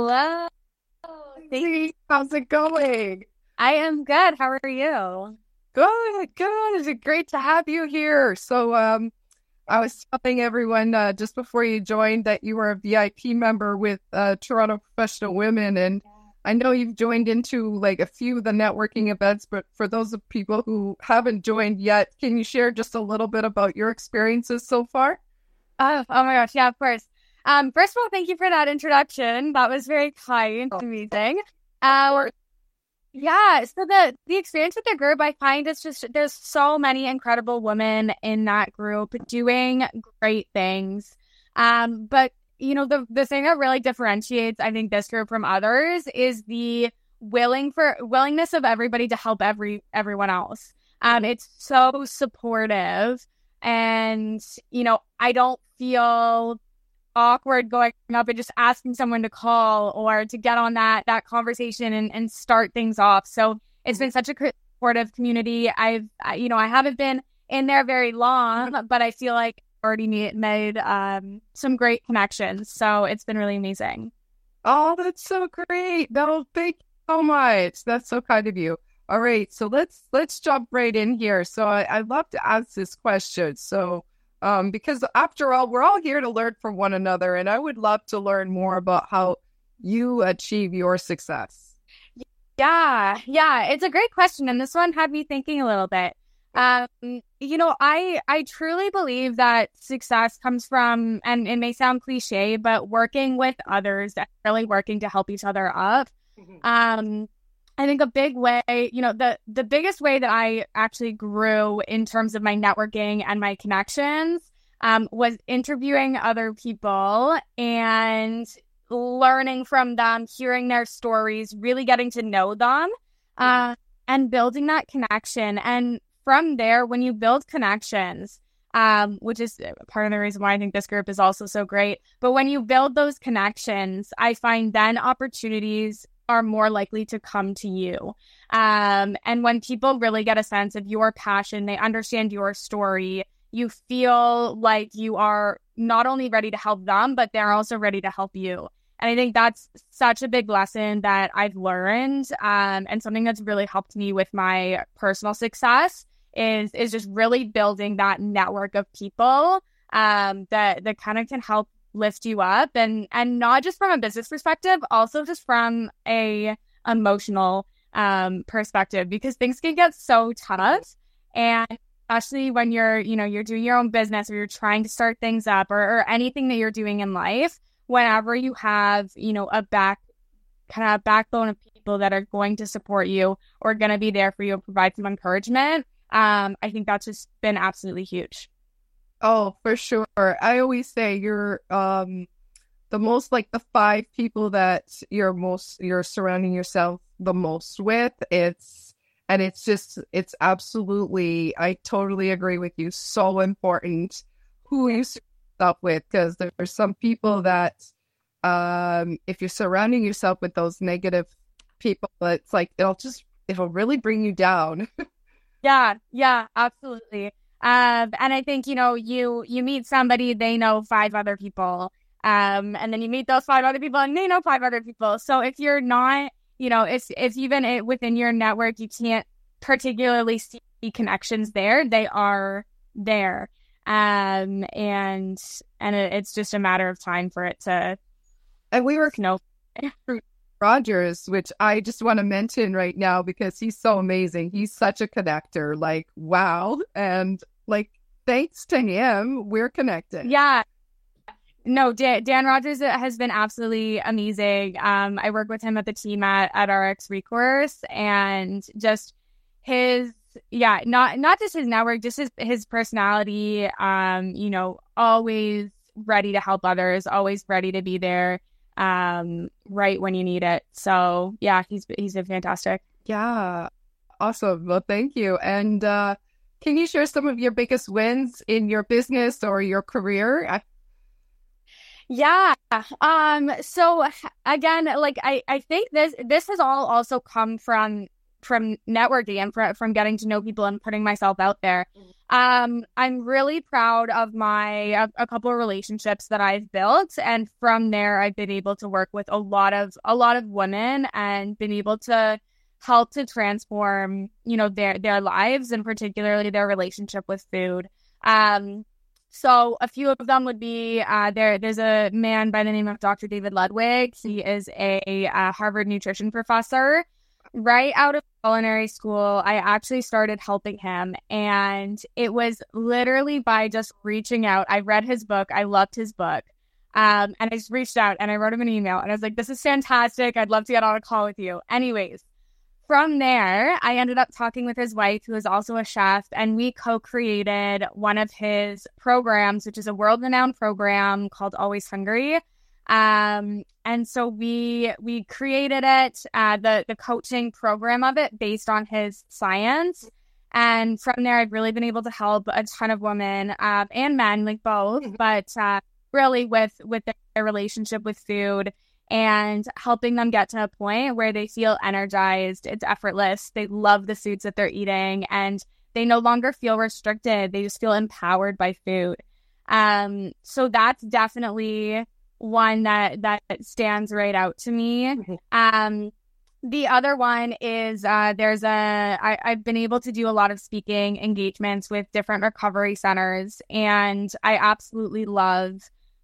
Hello. How's it going? I am good. How are you? Good, good. It's great to have you here. So, um, I was telling everyone uh, just before you joined that you were a VIP member with uh, Toronto Professional Women, and I know you've joined into like a few of the networking events. But for those of people who haven't joined yet, can you share just a little bit about your experiences so far? Oh, oh my gosh, yeah, of course. Um, first of all, thank you for that introduction. That was very kind, amazing. Uh, yeah, so the the experience with the group, I find it's just there's so many incredible women in that group doing great things. Um, but you know the the thing that really differentiates, I think, this group from others is the willing for willingness of everybody to help every everyone else. Um, it's so supportive, and you know, I don't feel awkward going up and just asking someone to call or to get on that that conversation and, and start things off. So it's been such a supportive community. I've you know I haven't been in there very long, but I feel like I've already made um, some great connections. So it's been really amazing. Oh, that's so great! No, thank you so much. That's so kind of you. All right, so let's let's jump right in here. So I, I love to ask this question. So um, because after all, we're all here to learn from one another, and I would love to learn more about how you achieve your success. Yeah, yeah, it's a great question, and this one had me thinking a little bit. Um, you know, I I truly believe that success comes from, and it may sound cliche, but working with others really working to help each other up. Mm-hmm. Um, I think a big way, you know, the the biggest way that I actually grew in terms of my networking and my connections um, was interviewing other people and learning from them, hearing their stories, really getting to know them, mm-hmm. uh, and building that connection. And from there, when you build connections, um, which is part of the reason why I think this group is also so great. But when you build those connections, I find then opportunities are more likely to come to you. Um, and when people really get a sense of your passion, they understand your story, you feel like you are not only ready to help them, but they're also ready to help you. And I think that's such a big lesson that I've learned, um, and something that's really helped me with my personal success is is just really building that network of people um, that that kind of can help lift you up and and not just from a business perspective also just from a emotional um perspective because things can get so tough and especially when you're you know you're doing your own business or you're trying to start things up or, or anything that you're doing in life whenever you have you know a back kind of backbone of people that are going to support you or going to be there for you and provide some encouragement um i think that's just been absolutely huge Oh, for sure. I always say you're um the most like the five people that you're most you're surrounding yourself the most with. It's and it's just it's absolutely I totally agree with you. So important who you surround yourself with because there's some people that um if you're surrounding yourself with those negative people, it's like it'll just it'll really bring you down. yeah, yeah, absolutely. Um, and I think you know you you meet somebody, they know five other people, um, and then you meet those five other people, and they know five other people. So if you're not, you know, if if even within your network you can't particularly see connections there, they are there, um, and and it, it's just a matter of time for it to. And we were, you know, Rogers, which I just want to mention right now because he's so amazing. He's such a connector. Like, wow. And like, thanks to him, we're connected. Yeah. No, Dan, Dan Rogers has been absolutely amazing. Um, I work with him at the team at, at RX Recourse and just his yeah, not not just his network, just his his personality, um, you know, always ready to help others, always ready to be there um, right when you need it. So yeah, he's he's been fantastic. Yeah, awesome. Well, thank you. And uh, can you share some of your biggest wins in your business or your career? Yeah. Um so again like I I think this this has all also come from from networking and from, from getting to know people and putting myself out there. Um, I'm really proud of my a, a couple of relationships that I've built, and from there, I've been able to work with a lot of a lot of women and been able to help to transform, you know, their their lives and particularly their relationship with food. Um, so a few of them would be uh, there. There's a man by the name of Dr. David Ludwig. He is a, a Harvard nutrition professor right out of culinary school, I actually started helping him. And it was literally by just reaching out. I read his book, I loved his book. Um, and I just reached out and I wrote him an email and I was like, this is fantastic. I'd love to get on a call with you. Anyways, from there, I ended up talking with his wife, who is also a chef, and we co created one of his programs, which is a world renowned program called Always Hungry. Um, and so we we created it, uh, the the coaching program of it based on his science. And from there, I've really been able to help a ton of women uh, and men, like both, mm-hmm. but uh, really with with their relationship with food and helping them get to a point where they feel energized. It's effortless. They love the foods that they're eating, and they no longer feel restricted. They just feel empowered by food. Um, so that's definitely one that that stands right out to me. Mm-hmm. Um, the other one is uh, there's a I, I've been able to do a lot of speaking engagements with different recovery centers, and I absolutely love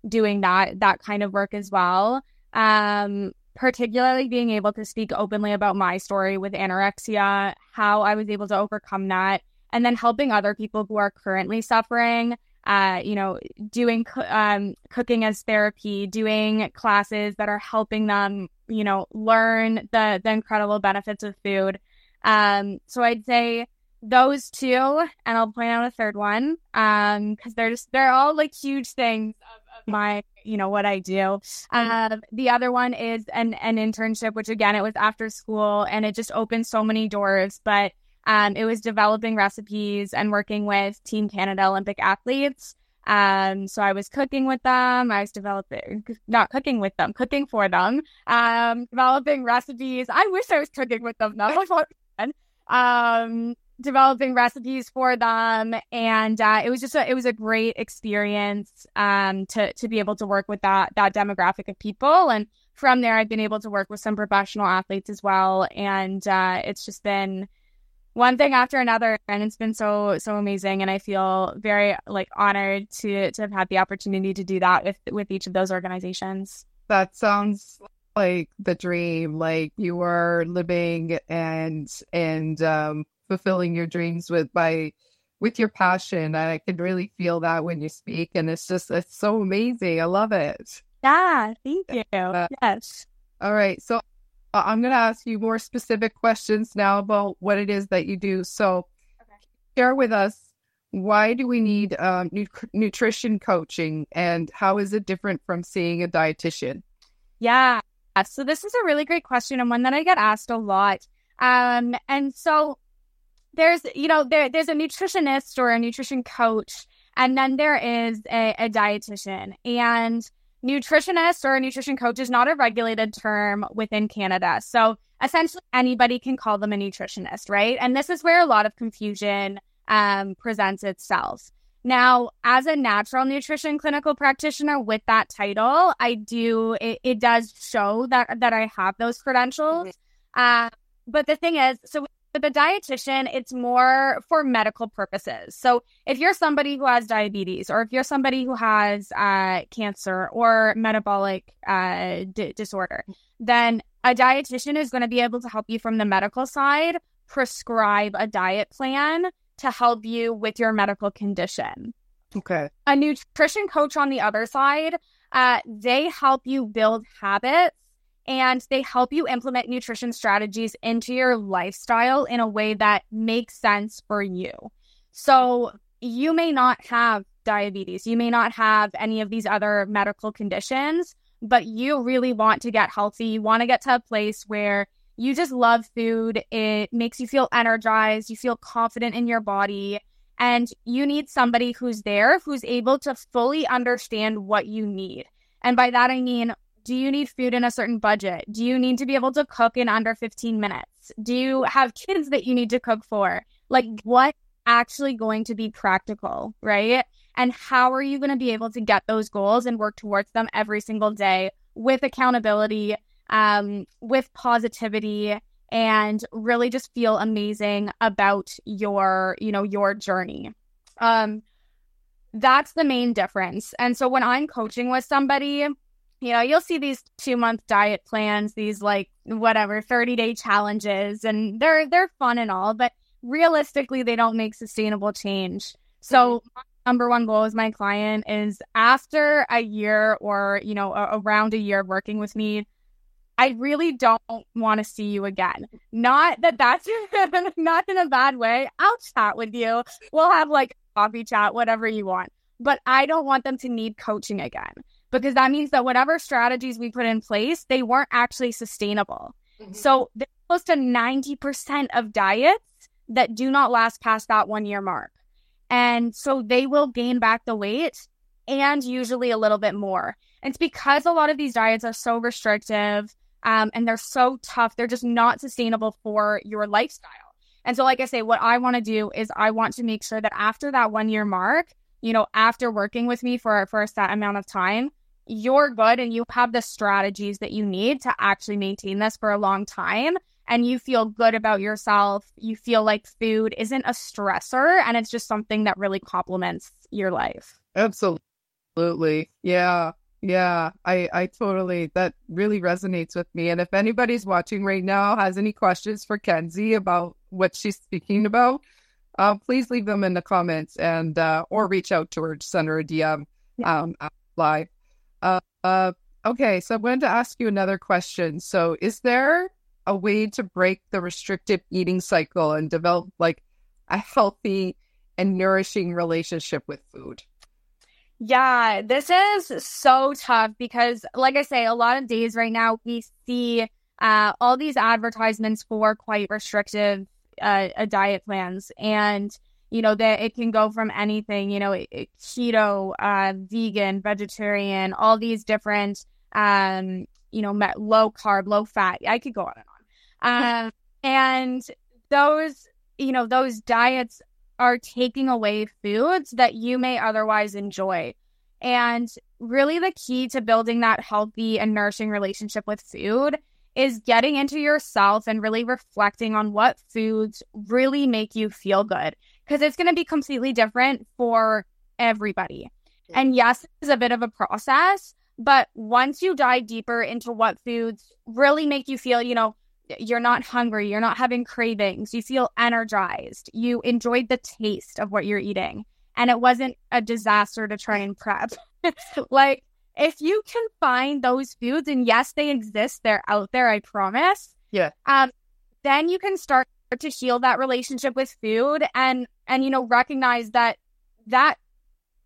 doing that that kind of work as well. Um, particularly being able to speak openly about my story with anorexia, how I was able to overcome that, and then helping other people who are currently suffering uh, you know, doing um, cooking as therapy, doing classes that are helping them, you know, learn the the incredible benefits of food. Um, so I'd say those two, and I'll point out a third one, um, because they're just they're all like huge things of, of my, you know, what I do. Uh, the other one is an an internship, which again it was after school, and it just opened so many doors, but um, it was developing recipes and working with Team Canada Olympic athletes. Um, so I was cooking with them. I was developing, not cooking with them, cooking for them, um, developing recipes. I wish I was cooking with them though. um, developing recipes for them. And, uh, it was just a, it was a great experience, um, to, to be able to work with that, that demographic of people. And from there, I've been able to work with some professional athletes as well. And, uh, it's just been, one thing after another and it's been so so amazing and i feel very like honored to to have had the opportunity to do that with with each of those organizations. That sounds like the dream like you are living and and um fulfilling your dreams with by with your passion and i can really feel that when you speak and it's just it's so amazing. I love it. Yeah thank you. Uh, yes. All right so uh, I'm going to ask you more specific questions now about what it is that you do. So, okay. share with us why do we need um, nu- nutrition coaching and how is it different from seeing a dietitian? Yeah. So, this is a really great question and one that I get asked a lot. Um, and so, there's, you know, there, there's a nutritionist or a nutrition coach, and then there is a, a dietitian. And nutritionist or a nutrition coach is not a regulated term within Canada. So essentially anybody can call them a nutritionist, right? And this is where a lot of confusion um, presents itself. Now, as a natural nutrition clinical practitioner with that title, I do it, it does show that that I have those credentials. Mm-hmm. Uh, but the thing is, so the dietitian, it's more for medical purposes. So if you're somebody who has diabetes, or if you're somebody who has uh, cancer or metabolic uh, d- disorder, then a dietitian is going to be able to help you from the medical side prescribe a diet plan to help you with your medical condition. Okay. A nutrition coach on the other side, uh, they help you build habits and they help you implement nutrition strategies into your lifestyle in a way that makes sense for you. So you may not have diabetes, you may not have any of these other medical conditions, but you really want to get healthy. You want to get to a place where you just love food. It makes you feel energized, you feel confident in your body. And you need somebody who's there who's able to fully understand what you need. And by that, I mean, Do you need food in a certain budget? Do you need to be able to cook in under 15 minutes? Do you have kids that you need to cook for? Like, what actually going to be practical, right? And how are you going to be able to get those goals and work towards them every single day with accountability, um, with positivity, and really just feel amazing about your, you know, your journey. Um, that's the main difference. And so when I'm coaching with somebody, you know, you'll see these two month diet plans, these like whatever 30 day challenges, and they're they're fun and all, but realistically they don't make sustainable change. So mm-hmm. number one goal as my client is after a year or, you know, a, around a year of working with me, I really don't want to see you again. Not that that's not in a bad way. I'll chat with you. We'll have like coffee chat, whatever you want. But I don't want them to need coaching again because that means that whatever strategies we put in place, they weren't actually sustainable. Mm-hmm. So there's close to 90% of diets that do not last past that one year mark. And so they will gain back the weight and usually a little bit more. And it's because a lot of these diets are so restrictive um, and they're so tough, they're just not sustainable for your lifestyle. And so, like I say, what I want to do is I want to make sure that after that one year mark, you know, after working with me for, for a set amount of time, you're good and you have the strategies that you need to actually maintain this for a long time and you feel good about yourself. You feel like food isn't a stressor and it's just something that really complements your life. Absolutely. Yeah. Yeah, I I totally that really resonates with me. And if anybody's watching right now has any questions for Kenzie about what she's speaking about, uh, please leave them in the comments and uh, or reach out to her, send her a DM yeah. um, live. Uh, uh, okay, so I'm going to ask you another question. So, is there a way to break the restrictive eating cycle and develop like a healthy and nourishing relationship with food? Yeah, this is so tough because, like I say, a lot of days right now we see uh, all these advertisements for quite restrictive uh, diet plans, and you know that it can go from anything, you know, keto, uh, vegan, vegetarian, all these different, um, you know, low carb, low fat. I could go on and on, um, and those, you know, those diets are taking away foods that you may otherwise enjoy. And really, the key to building that healthy and nourishing relationship with food is getting into yourself and really reflecting on what foods really make you feel good. Because it's going to be completely different for everybody. And yes, it's a bit of a process, but once you dive deeper into what foods really make you feel, you know, you're not hungry, you're not having cravings, you feel energized, you enjoyed the taste of what you're eating, and it wasn't a disaster to try and prep. like, if you can find those foods, and yes, they exist, they're out there, I promise. Yeah. Um, then you can start to heal that relationship with food and and you know recognize that that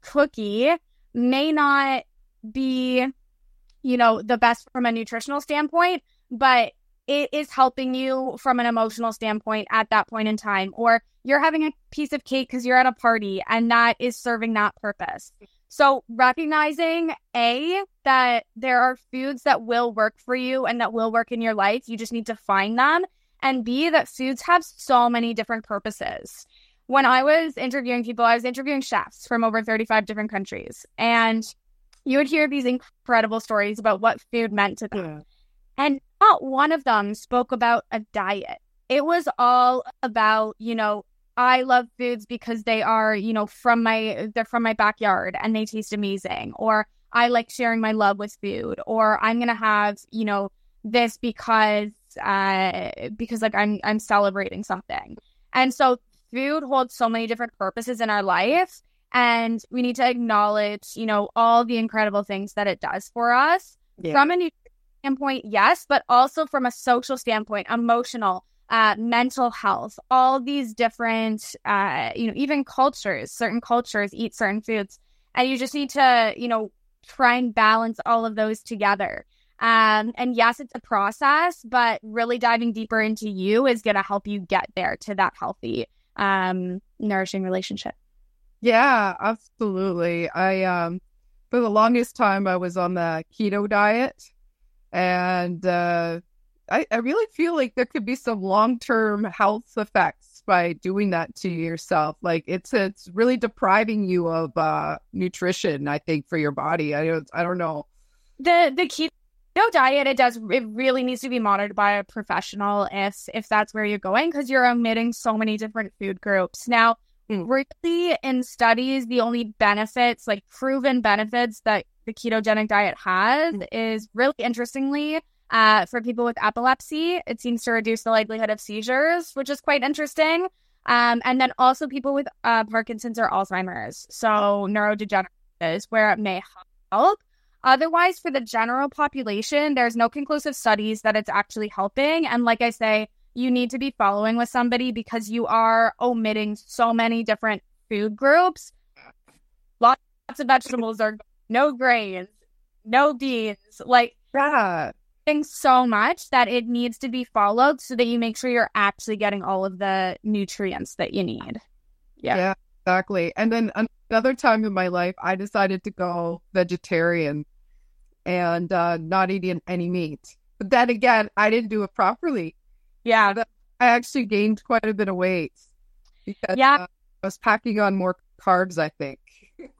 cookie may not be you know the best from a nutritional standpoint but it is helping you from an emotional standpoint at that point in time. Or you're having a piece of cake because you're at a party and that is serving that purpose. So, recognizing A, that there are foods that will work for you and that will work in your life, you just need to find them. And B, that foods have so many different purposes. When I was interviewing people, I was interviewing chefs from over 35 different countries. And you would hear these incredible stories about what food meant to them. Yeah. And not one of them spoke about a diet. It was all about, you know, I love foods because they are, you know, from my they're from my backyard and they taste amazing or I like sharing my love with food or I'm going to have, you know, this because uh because like I'm I'm celebrating something. And so food holds so many different purposes in our life and we need to acknowledge, you know, all the incredible things that it does for us. Yeah. From a standpoint, yes, but also from a social standpoint, emotional, uh, mental health, all these different, uh, you know, even cultures, certain cultures eat certain foods. And you just need to, you know, try and balance all of those together. Um, and yes, it's a process, but really diving deeper into you is going to help you get there to that healthy, um, nourishing relationship. Yeah, absolutely. I, um, for the longest time, I was on the keto diet and uh, I, I really feel like there could be some long term health effects by doing that to yourself. Like it's it's really depriving you of uh, nutrition. I think for your body. I don't I don't know. The the keto diet it does it really needs to be monitored by a professional if if that's where you're going because you're omitting so many different food groups now mm. really in studies the only benefits like proven benefits that the ketogenic diet has mm. is really interestingly uh, for people with epilepsy, it seems to reduce the likelihood of seizures, which is quite interesting. Um, and then also people with uh, Parkinson's or Alzheimer's, so neurodegenerative, where it may help. Otherwise, for the general population, there's no conclusive studies that it's actually helping. And like I say, you need to be following with somebody because you are omitting so many different food groups. Lots of vegetables are no grains, no beans. Like, yeah things so much that it needs to be followed so that you make sure you're actually getting all of the nutrients that you need. Yeah. Yeah, exactly. And then another time in my life, I decided to go vegetarian and uh, not eating any meat. But then again, I didn't do it properly. Yeah. I actually gained quite a bit of weight because yeah. Uh, I was packing on more carbs, I think.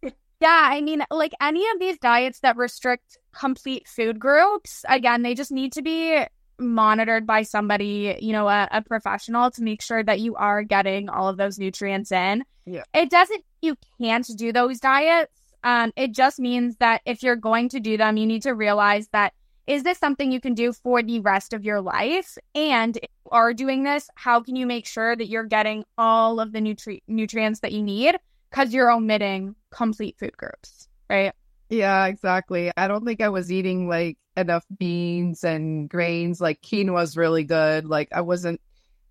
Yeah, I mean, like any of these diets that restrict complete food groups, again, they just need to be monitored by somebody, you know, a, a, professional to make sure that you are getting all of those nutrients in. Yeah. It doesn't, you can't do those diets. Um, it just means that if you're going to do them, you need to realize that is this something you can do for the rest of your life? And if you are doing this, how can you make sure that you're getting all of the nutri- nutrients that you need? because you're omitting complete food groups, right? Yeah, exactly. I don't think I was eating like enough beans and grains. Like quinoa is really good. Like I wasn't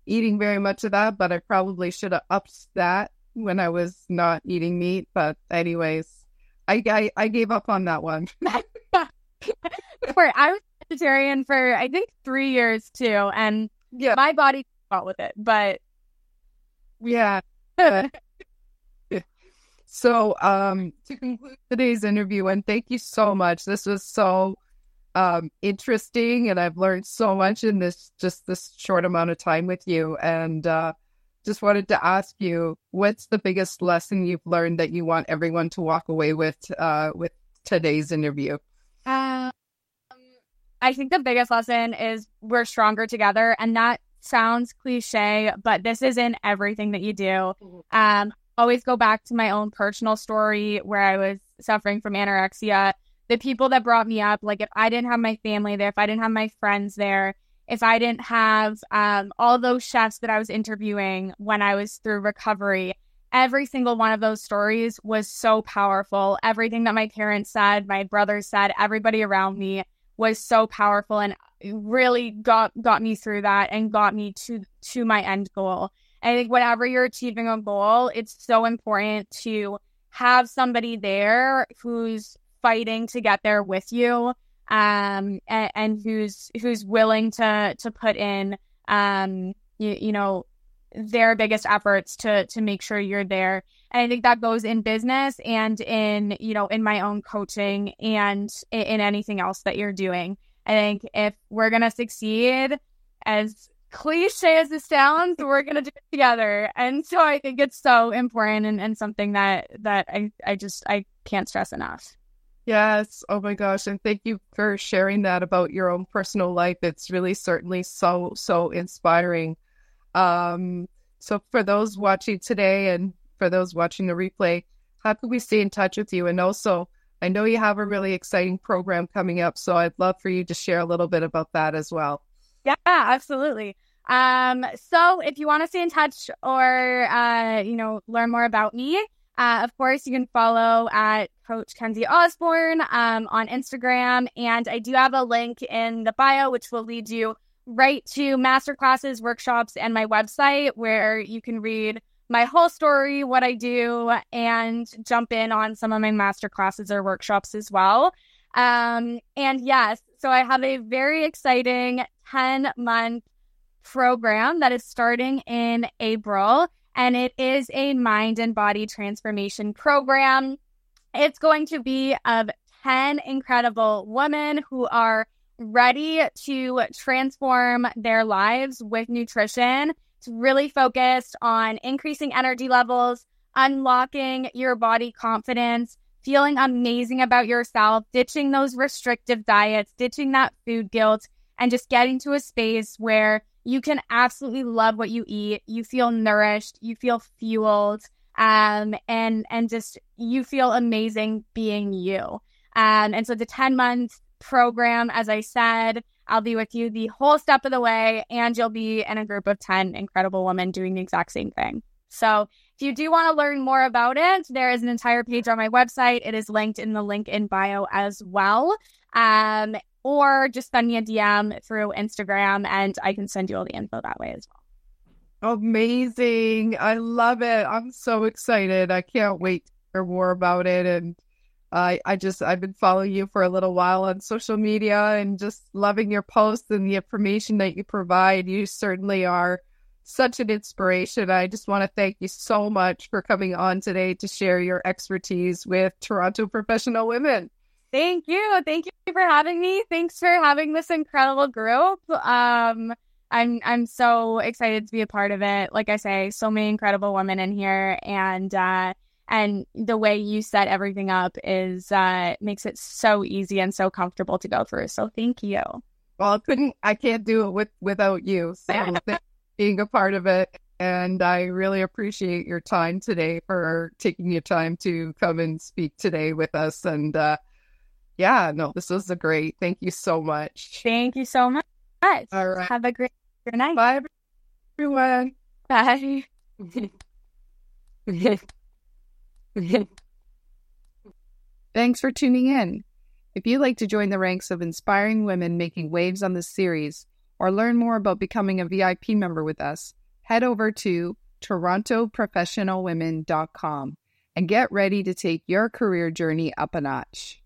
eating very much of that, but I probably should have upped that when I was not eating meat. But anyways, I I, I gave up on that one. for I was vegetarian for I think three years too, and yeah, my body fought with it, but yeah. So, um, to conclude today's interview, and thank you so much. This was so um, interesting, and I've learned so much in this just this short amount of time with you. And uh, just wanted to ask you, what's the biggest lesson you've learned that you want everyone to walk away with uh, with today's interview? Um, I think the biggest lesson is we're stronger together, and that sounds cliche, but this is in everything that you do. Mm-hmm. Um, always go back to my own personal story where I was suffering from anorexia. The people that brought me up, like if I didn't have my family there, if I didn't have my friends there, if I didn't have um, all those chefs that I was interviewing when I was through recovery, every single one of those stories was so powerful. Everything that my parents said, my brothers said, everybody around me was so powerful and really got got me through that and got me to to my end goal. I think whenever you're achieving a goal, it's so important to have somebody there who's fighting to get there with you um and, and who's who's willing to to put in um you, you know their biggest efforts to to make sure you're there and i think that goes in business and in you know in my own coaching and in, in anything else that you're doing i think if we're to succeed as cliche as this sounds, we're gonna do it together. And so I think it's so important and, and something that that I, I just I can't stress enough. Yes. Oh my gosh. And thank you for sharing that about your own personal life. It's really certainly so, so inspiring. Um, so for those watching today and for those watching the replay, how can we stay in touch with you? And also, I know you have a really exciting program coming up. So I'd love for you to share a little bit about that as well. Yeah, absolutely. Um, so if you want to stay in touch or uh, you know, learn more about me, uh, of course, you can follow at Coach Kenzie Osborne um, on Instagram. And I do have a link in the bio, which will lead you right to masterclasses, workshops, and my website where you can read my whole story, what I do, and jump in on some of my masterclasses or workshops as well. Um, and yes, so I have a very exciting 10 month program that is starting in April, and it is a mind and body transformation program. It's going to be of 10 incredible women who are ready to transform their lives with nutrition. It's really focused on increasing energy levels, unlocking your body confidence, feeling amazing about yourself, ditching those restrictive diets, ditching that food guilt, and just getting to a space where you can absolutely love what you eat. You feel nourished, you feel fueled, um, and and just you feel amazing being you. Um, and so the 10 month program, as I said, I'll be with you the whole step of the way, and you'll be in a group of 10 incredible women doing the exact same thing. So if you do want to learn more about it, there is an entire page on my website. It is linked in the link in bio as well. Um, or just send me a DM through Instagram and I can send you all the info that way as well. Amazing. I love it. I'm so excited. I can't wait to hear more about it. And I, I just, I've been following you for a little while on social media and just loving your posts and the information that you provide. You certainly are such an inspiration. I just want to thank you so much for coming on today to share your expertise with Toronto professional women. Thank you. Thank you for having me. Thanks for having this incredible group. Um, I'm I'm so excited to be a part of it. Like I say, so many incredible women in here, and uh, and the way you set everything up is uh, makes it so easy and so comfortable to go through. So thank you. Well, I couldn't I can't do it with without you. So being a part of it. And I really appreciate your time today for taking your time to come and speak today with us. And uh, yeah, no, this was a great. Thank you so much. Thank you so much. All right. Have a great night. Bye, everyone. Bye. Thanks for tuning in. If you'd like to join the ranks of inspiring women making waves on this series, or learn more about becoming a VIP member with us, head over to torontoprofessionalwomen.com and get ready to take your career journey up a notch.